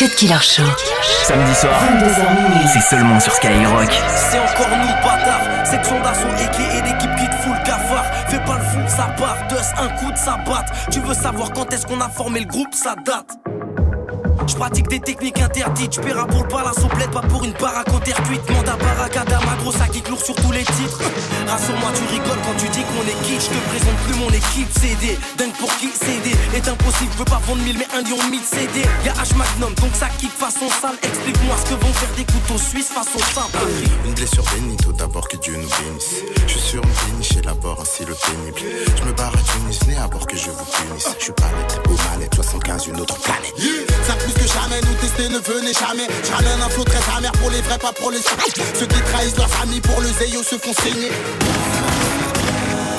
Cut Killer Show. Samedi soir, 22h minuit. c'est seulement sur Skyrock. C'est encore nous, bâtard. Section d'assaut et l'équipe qui te fout le cafard. Fais pas le fou, ça part. Dust, un coup de sa batte. Tu veux savoir quand est-ce qu'on a formé le groupe, ça date. Je pratique des techniques interdites, je paierai pour le palace au bled, pas pour une baraque en terre cuite. Manda baracada, ma grosse qui lourd sur tous les titres. Rassure-moi, tu rigoles quand tu dis qu'on est quitte. Je te présente plus mon équipe CD. Dingue pour qui CD est impossible, je veux pas vendre 1000 mais un lion 1000 CD. Y'a H Magnum, donc ça kick façon sale. Explique-moi ce que vont faire des couteaux suisses façon simple. Une blessure bénito, d'abord que Dieu nous bénisse. Je suis sur une péniche et l'abord ainsi le pénible. Je me barre à Tunis, né à bord que je vous punisse. Je suis palette, au malette, 75, une autre planète. Ça plus que jamais, nous tester ne venez jamais. Je ramène un flot très amer pour les vrais, pas pour les Ceux qui trahissent leur famille pour le zéyo se font saigner.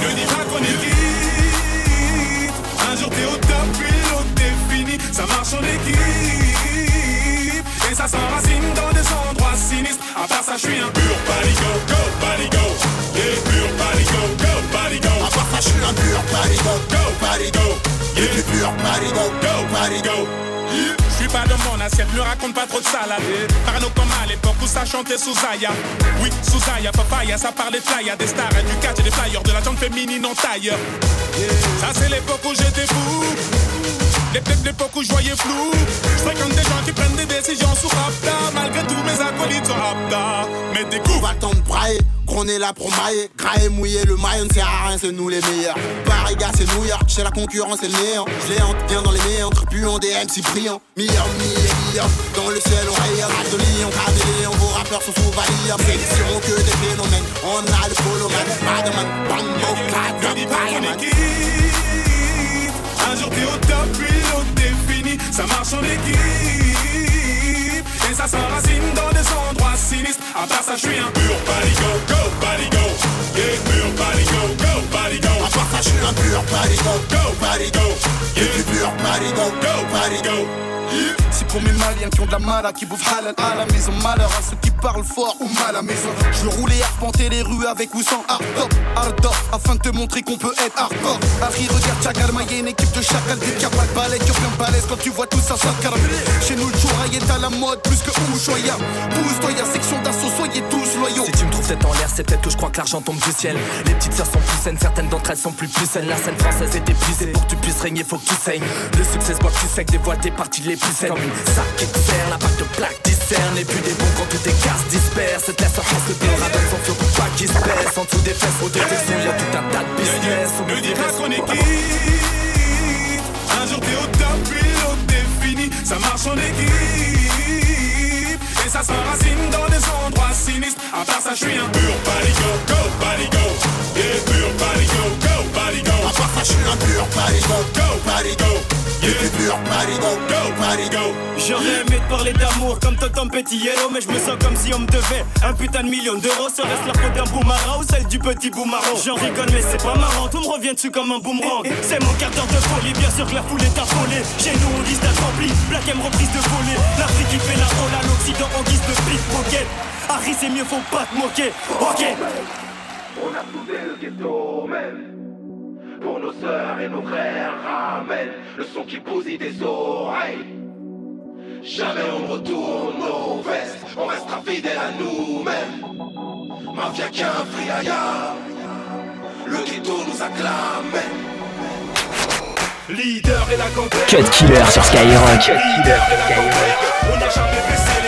Ne dis pas qu'on est quitte. Un jour t'es au top, puis l'autre t'es fini. Ça marche en équipe. Et ça s'enracine dans des endroits sinistres. À part ça, je suis un pur paligo, go, paligo. Yeah, pur paligo, go, paligo. À part ça, je suis un pur parigo. Go, paligo. Yeah, pur parigo. go, paligo. Je suis pas de mon assiette, me raconte pas trop de salade. Parano comme à l'époque où ça chantait sous Zaya. Oui, sous Zaya, papaya, ça parlait de fly. Y'a des stars du catch et des flyers de la jante féminine en taille. Ça c'est l'époque où j'étais fou. L'époque où je voyais flou. Je fréquente des gens qui prennent des décisions sous rapta. Malgré tout, mes acolytes sont rapta. Mais des coups, va brailler, qu'on est là pour mailler. Grailler, mouiller, le maillot ne sert à rien, c'est nous les meilleurs. Paris, gars, c'est New York, chez la concurrence, c'est le néant. Je les hante bien dans les méandres, puant des MC brillants. Millions, milliers, dans le ciel, on rayonne. De Lyon, Cadeléon, vos rappeurs sont sous valide. Sélection que des phénomènes, on a le poloman. Madman, Bambo, Un jour t'es au top, puis l'autre t'es fini. Ça marche en équipe. Et ça s'enracine dans des endroits sinistres. À part ça, je suis un pur paligo, go, paligo. Yeah, pur paligo, go, paligo. À part ça, je suis un pur parigo. Go, paligo. Et Yeah, du pur parigo. go, paligo. C'est pour mes maliens qui ont de la mala, qui bouffent halal à la maison. Malheur à ceux qui parlent fort ou mal à la maison. Je veux rouler, arpenter les rues avec ou sans hard top, hard top, afin de te montrer qu'on peut être hardcore. Harry, regarde Chagal, y'a une équipe de chacal, des capas de balai, qui ont plein de balèze quand tu vois tout ça, ça. Chez nous, le chouraille est à la mode, plus que Ushuaïa. Pousse-toi, y'a section d'assaut, soyez tous loyaux. Si tu me trouves tête en l'air, c'est peut-être que je crois que l'argent tombe du ciel. Les petites sœurs sont plus saines, certaines d'entre elles sont plus plus saines. La scène française est épuisée, pour que tu puisses régner, faut que tu saignes. Le succès se voit plus sec, dévoile tes parties les plus saines. Comme une sac qui te sert, la pâte de plaque discerne. Et puis des bons quand tout est casse disperse. Cette laisse en face que pour pas qui se baisse. En dessous des fesses, au sons, y'a tout un tas de business. Ne dis pas qu'on est quitte. Un jour t'es au top, puis l'autre t'es fini. Ça marche en équipe. Et ça s'enracine dans des endroits sinistres. À part ça, je suis un pur paligo, go, paligo. Yeah, pur paligo, go, paligo. À part ça, je suis un pur parigo. Go, du Yeah, pur parigo. go, paligo. J'aurais aimé te parler d'amour comme Totom Petit Yellow Mais je me sens comme si on me devait un putain de million d'euros. Serait-ce la faute d'un boumara ou celle du petit boumaro J'en rigole mais c'est pas marrant, tout me revient dessus comme un boomerang. C'est mon quart d'heure de folie, bien sûr que la foule est affolée. Chez nous on liste accompli, Black M reprise de voler L'Afrique qui fait la rôle à l'Occident en guise de pickpocket. Harry c'est mieux, faut pas te moquer, ok. On a soudé le ghetto même. Pour nos sœurs et nos frères ramène Le son qui bousille des oreilles Jamais on ne retourne nos vestes On restera fidèle à nous-mêmes Mafia qu'un friaya Le ghetto nous acclame Leader et la campagne. Cut Killer sur Skyrock. Leader et la campagne. On n'a jamais baissé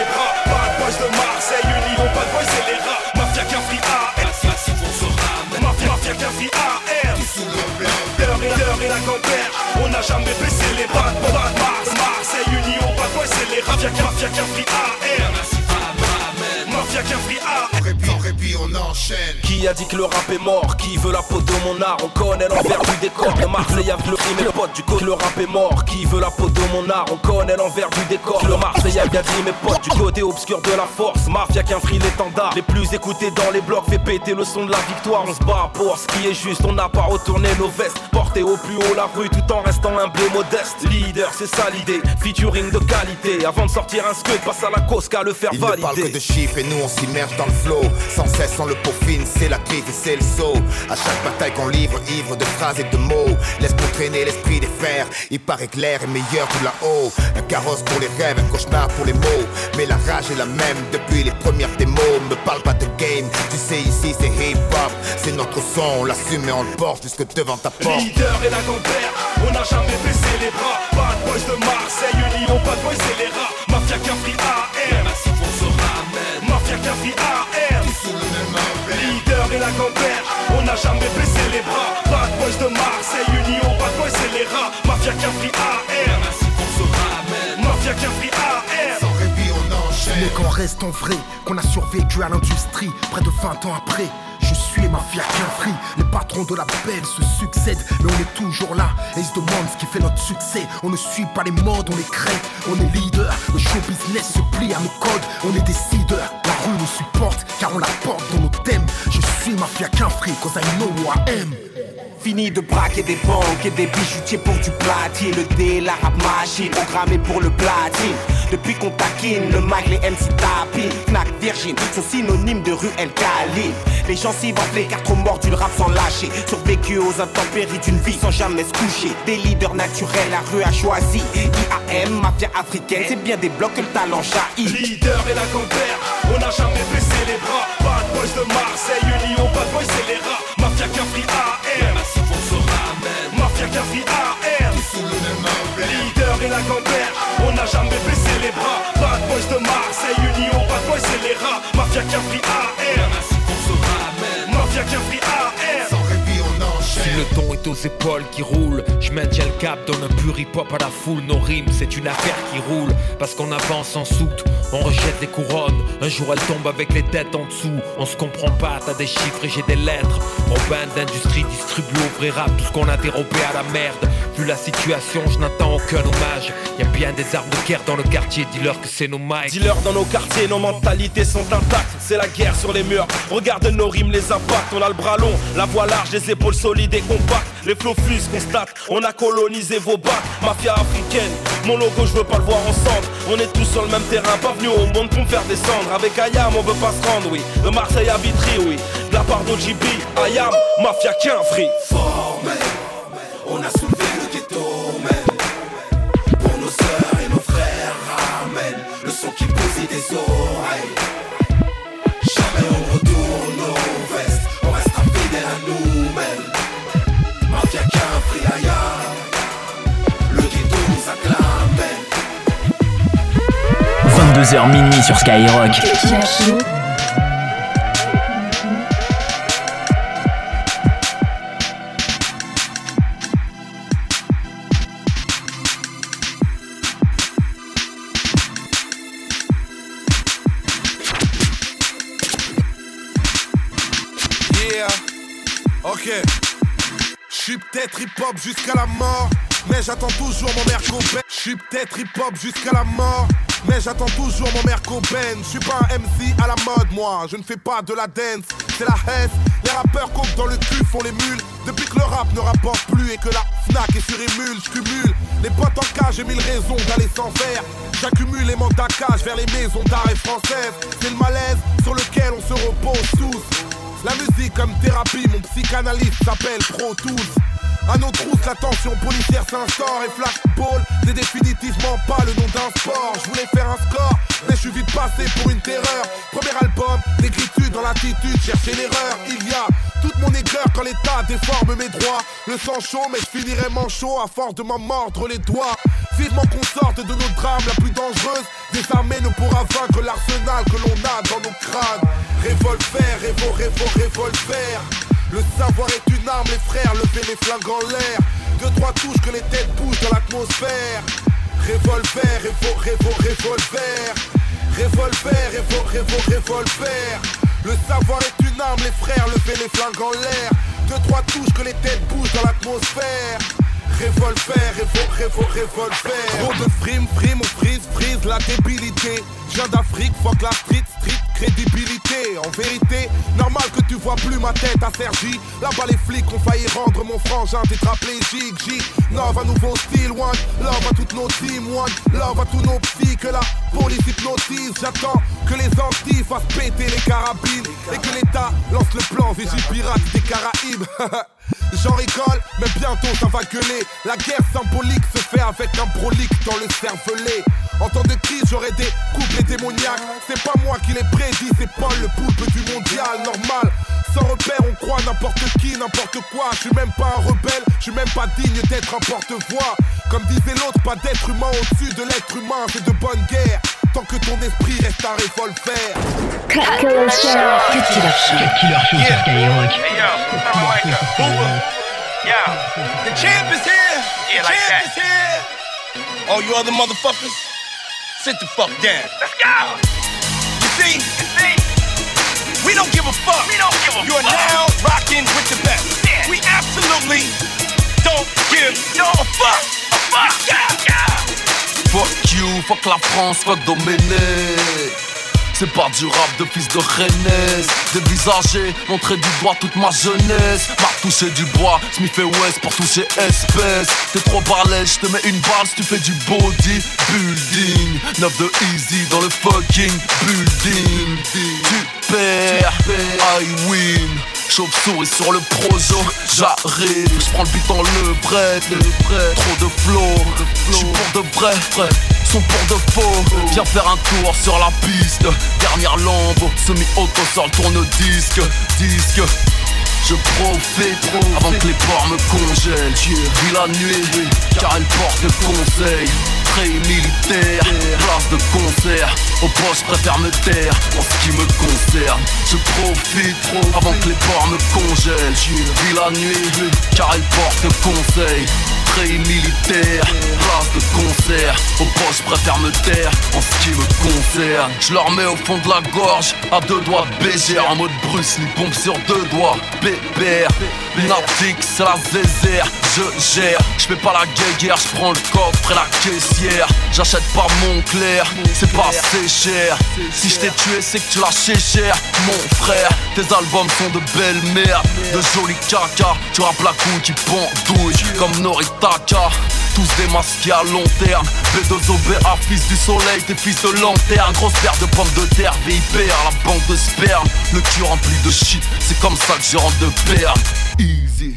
On n'a jamais baissé les bras. De Mars, Marseille, unis, on pas de c'est les rats. Qu'un mafia qu'un free AR. Mafia qu'un free AR. Répit, répit, on enchaîne. Qui a dit que le rap est mort? Qui veut la peau de mon art? On connaît l'envers du décor Le Marseille a le rime et mes potes du côté. Le rap est mort. Qui veut la peau de mon art? On connaît l'envers du décor. Le Marseille a bien dit mes potes du côté obscur de la force. Mafia qu'un free l'étendard. Les plus écoutés dans les blocs Fait péter le son de la victoire. On se bat pour ce qui est juste. On n'a pas retourné nos vestes. Porter au plus haut la rue Tout en restant humble et modeste. Leader c'est ça l'idée. Featuring de qualité. Avant de sortir un scud Passe à la cause qu'à le faire Il ne parle que valider. de chiffres et nous on s'immerge dans le flow. Sans sans le peaufine, c'est la crise et c'est le saut. À chaque bataille qu'on livre, ivre de phrases et de mots. Laisse-nous traîner l'esprit des fers. Il paraît que l'air est meilleur tout là-haut. Un carrosse pour les rêves, un cauchemar pour les mots. Mais la rage est la même depuis les premières démos. Me parle pas de game, tu sais ici c'est hip-hop. C'est notre son, on l'assume et on le porte jusque devant ta porte. Leader et la grand-père, on n'a jamais baissé les bras. Bad boys de Marseille, Union, bad boys c'est les rats. De Marseille, Union, bad c'est les rats. Mafia Capri AM, merci pour ce ramen. Mafia Capri AM. Sans répit, on enchaîne. Mais qu'on reste en vrai, qu'on a survécu à l'industrie, près de 20 ans après. Je suis les mafias free, les patrons de la belle se succèdent, mais on est toujours là et ils se demandent ce qui fait notre succès. On ne suit pas les modes, on les crée, on est leader. Le show business se plie à nos codes, on est décideurs. La rue nous supporte car on la porte dans nos thèmes. Je suis mafia free, cause I know who I am. Fini de braquer des banques et des bijoutiers pour du platine. Le D, la rap machine, programmé pour le platine. Depuis qu'on taquine, le mag, les MC tapis Knack, Virgin, sont synonymes de rue El Cali Les gens s'y vendent les cartes morts du rap sans lâcher. Survécu aux intempéries d'une vie sans jamais se coucher. Des leaders naturels, la rue a choisi. IAM, mafia africaine, c'est bien des blocs que le talent jaillit. Leader et la grand-père, on n'a jamais baissé les bras. Bad boys de Marseille, Union, bad boys c'est les rats. Mafia Capri ramen Mafia Capri AM, leader et la grand-père, on n'a jamais baissé les bras. Bad boys de Marseille, Union, bad boys c'est les rats. Mafia Capri AM, aux qui roulent, je maintiens le cap, donne un pur hip-hop à la foule. Nos rimes, c'est une affaire qui roule, parce qu'on avance en soute, on rejette les couronnes. Un jour elle tombe avec les têtes en dessous. On se comprend pas, t'as des chiffres et j'ai des lettres. Robin d'industrie distribue au vrai rap tout ce qu'on a dérobé à la merde. Vu la situation, je n'attends aucun hommage. Y a bien des armes de guerre dans le quartier, dis-leur que c'est nos mics. Dis-leur dans nos quartiers, nos mentalités sont intactes. C'est la guerre sur les murs. Regarde nos rimes, les impacts. On a le bras long, la voix large, les épaules solides et compactes. Les flots fusent, constate. On a colonisé vos bacs. Mafia africaine, mon logo, je veux pas le voir ensemble. On est tous sur le même terrain, pas venus au monde pour me faire descendre. Avec Ayam, on veut pas se rendre, oui. De Marseille à Vitry, oui. De la part d'OGB, Ayam, Mafia qu'un free. Formel, on a soulevé 22h minuit sur Skyrock. Yeah, ok. Je suis peut-être hip-hop jusqu'à la mort, mais j'attends toujours mon Ben. Je suis peut-être hip-hop jusqu'à la mort, mais j'attends toujours mon Merco Ben. Je suis pas un MC à la mode, moi. Je ne fais pas de la dance, c'est la haine. Les rappeurs comptent dans le cul, font les mules. Depuis que le rap ne rapporte plus et que la Fnac est sur émule, je cumule. Les potes en cage, j'ai mille raisons d'aller sans faire. J'accumule les mandats cage vers les maisons d'arrêt françaises. C'est le malaise sur lequel on se repose tous. La musique comme thérapie, mon psychanalyste s'appelle Pro Tools. À nos trousses, la tension policière s'instaure et flashball n'est définitivement pas le nom d'un sport. Je voulais faire un score, mais je suis vite passé pour une terreur. Premier album, l'écriture dans l'attitude, chercher l'erreur. Il y a toute mon aigreur quand l'état déforme mes droits. Le sang chaud, mais je finirai manchot à force de m'en mordre les doigts. Vivement qu'on sorte de nos drames la plus dangereuse. Désarmé ne pourra vaincre l'arsenal que l'on a dans nos crânes. Revolver, révo, révo, revolver. Le savoir est une arme, les frères, levez les flingues en l'air. Deux, trois touches que les têtes bougent dans l'atmosphère. Revolver, révo, révo, revolver. Revolver, révo, révo, revolver. Le savoir est une arme, les frères, levez les flingues en l'air. Deux, trois touches que les têtes bougent dans l'atmosphère. Revolver, révo, révo, revolver. Trop de frime, frime, frise, frise la débilité. Je viens d'Afrique, fuck la street, street, crédibilité. En vérité, normal que tu vois plus ma tête à Sergi. Là-bas, les flics ont failli rendre mon frangin tétraplégique. J, Love un nouveau style, one. Love à toutes nos teams, one. Love à tous nos psys que la police hypnotise. J'attends que les Antilles fassent péter les carabines et que l'État lance le plan Vigie pirate des Caraïbes. J'en rigole, mais bientôt ça va gueuler. La guerre symbolique se fait avec un prolique dans le cervelet. En temps de crise, j'aurai des couplets démoniaques. C'est pas moi qui les prédit, c'est Paul le poulpe du mondial. Normal, sans repère, on croit n'importe qui, n'importe quoi. Je suis même pas un rebelle, je suis même pas digne d'être un porte-voix. Comme disait l'autre, pas d'être humain au-dessus de l'être humain, c'est de bonne guerre. Tant que ton esprit reste un revolver. Yo, the champ is here. Yeah, like champ that. is here. All you other motherfuckers, sit the fuck down. Let's go. You see, you see, we don't give a fuck. We don't give a you fuck. Now rocking with the best. Yeah. We absolutely don't give no a fuck. A fuck. Yeah, yeah. Fuck you, fuck la France, fuck Domenech C'est pas du rap de fils de Rennes Dévisager, montrer du doigt toute ma jeunesse M'a touché du bois, Smith et West pour toucher espèce. T'es trop balèze, je te mets une balle si tu fais du body building 9 de easy dans le fucking building. Tu perds, I win. Chauve-souris sur le projo, j'arrive, je prends le but dans le prêtre, trop de flow, j'suis pour de vrai, vrai sont pour de faux. Viens faire un tour sur la piste. Dernière lampe, semi-auto sur le tourne-disque. Disque je profite avant que les ports me congèlent. Vis la nuit car elle porte conseil. Très militaire, place de concert. Au poste préfère me taire en ce qui me concerne. Je profite avant que les ports me congèlent. Vis la nuit car elle porte le conseil militaire Place de concert. Au poste préfère me taire En ce qui me concerne. Je leur mets au fond de la gorge À deux doigts baiser En mode Bruce Lee pompe sur deux doigts Pépère Nautique c'est la zézère Je gère. Je fais pas la guerre Je prends le coffre et la caissière. J'achète pas mon clair C'est pas assez cher. Si je t'ai tué c'est que tu l'as cher. Mon frère Tes albums sont de belles merdes De jolis caca Tu rappes la couille qui pendouille Comme Norita tous démasqués à long terme. B2OBA, fils du soleil, t'es fils de lanterne. Grosse paire de pommes de terre, VIP la banque de sperme. Le cul rempli de shit, c'est comme ça que je rentre de perles Easy.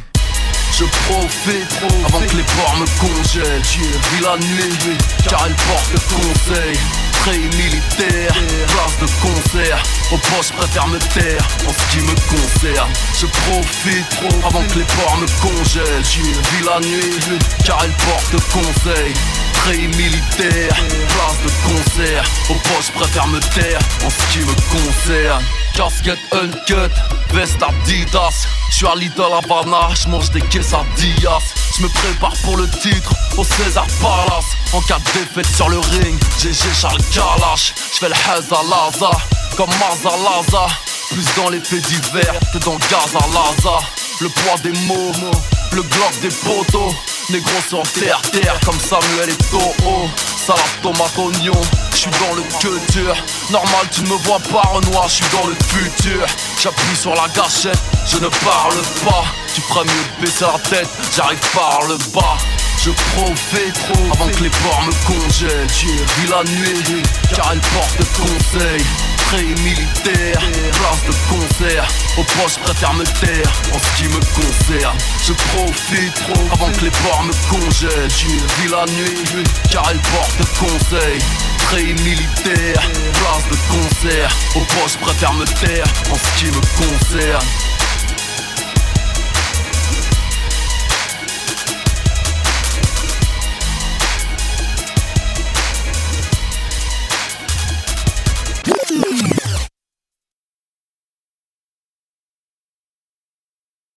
Je profite avant que les ports me congèlent. Vis la nuit car elle porte le conseil Très militaire, place de concert Au poste préfère me taire en ce qui me concerne. Je profite avant que les ports me congèlent. Vis la nuit car elle porte conseil. Très militaire, place de concert Au poste préfère me taire en ce qui me concerne. Casquette uncut, veste Adidas. J'suis à Lidl Havana, j'mange des quesadillas J'me prépare pour le titre au César Palace. En cas de défaite sur le ring, GG Charles Kalash J'fais le Haza Laza, comme Maza Laza. Plus dans les faits divers que dans Gaza Laza. Le poids des mots, le glock des poteaux. Négro sur terre, terre comme Samuel et Toho Salade, tomate, j'suis dans le dur. Normal tu ne me vois pas Renoir, j'suis dans le futur. J'appuie sur la gâchette, je ne parle pas. Tu ferais mieux de baisser la tête, j'arrive par le bas. Je profite trop avant que les ports me congèlent. Vis la nuit car elle porte conseil Très militaire, place de concert Au poste préfère me taire en ce qui me concerne. Je profite trop avant que les ports me congèlent. Vis la nuit car elle porte conseil. Très militaire, place de concert Au poste préfère me taire en ce qui me concerne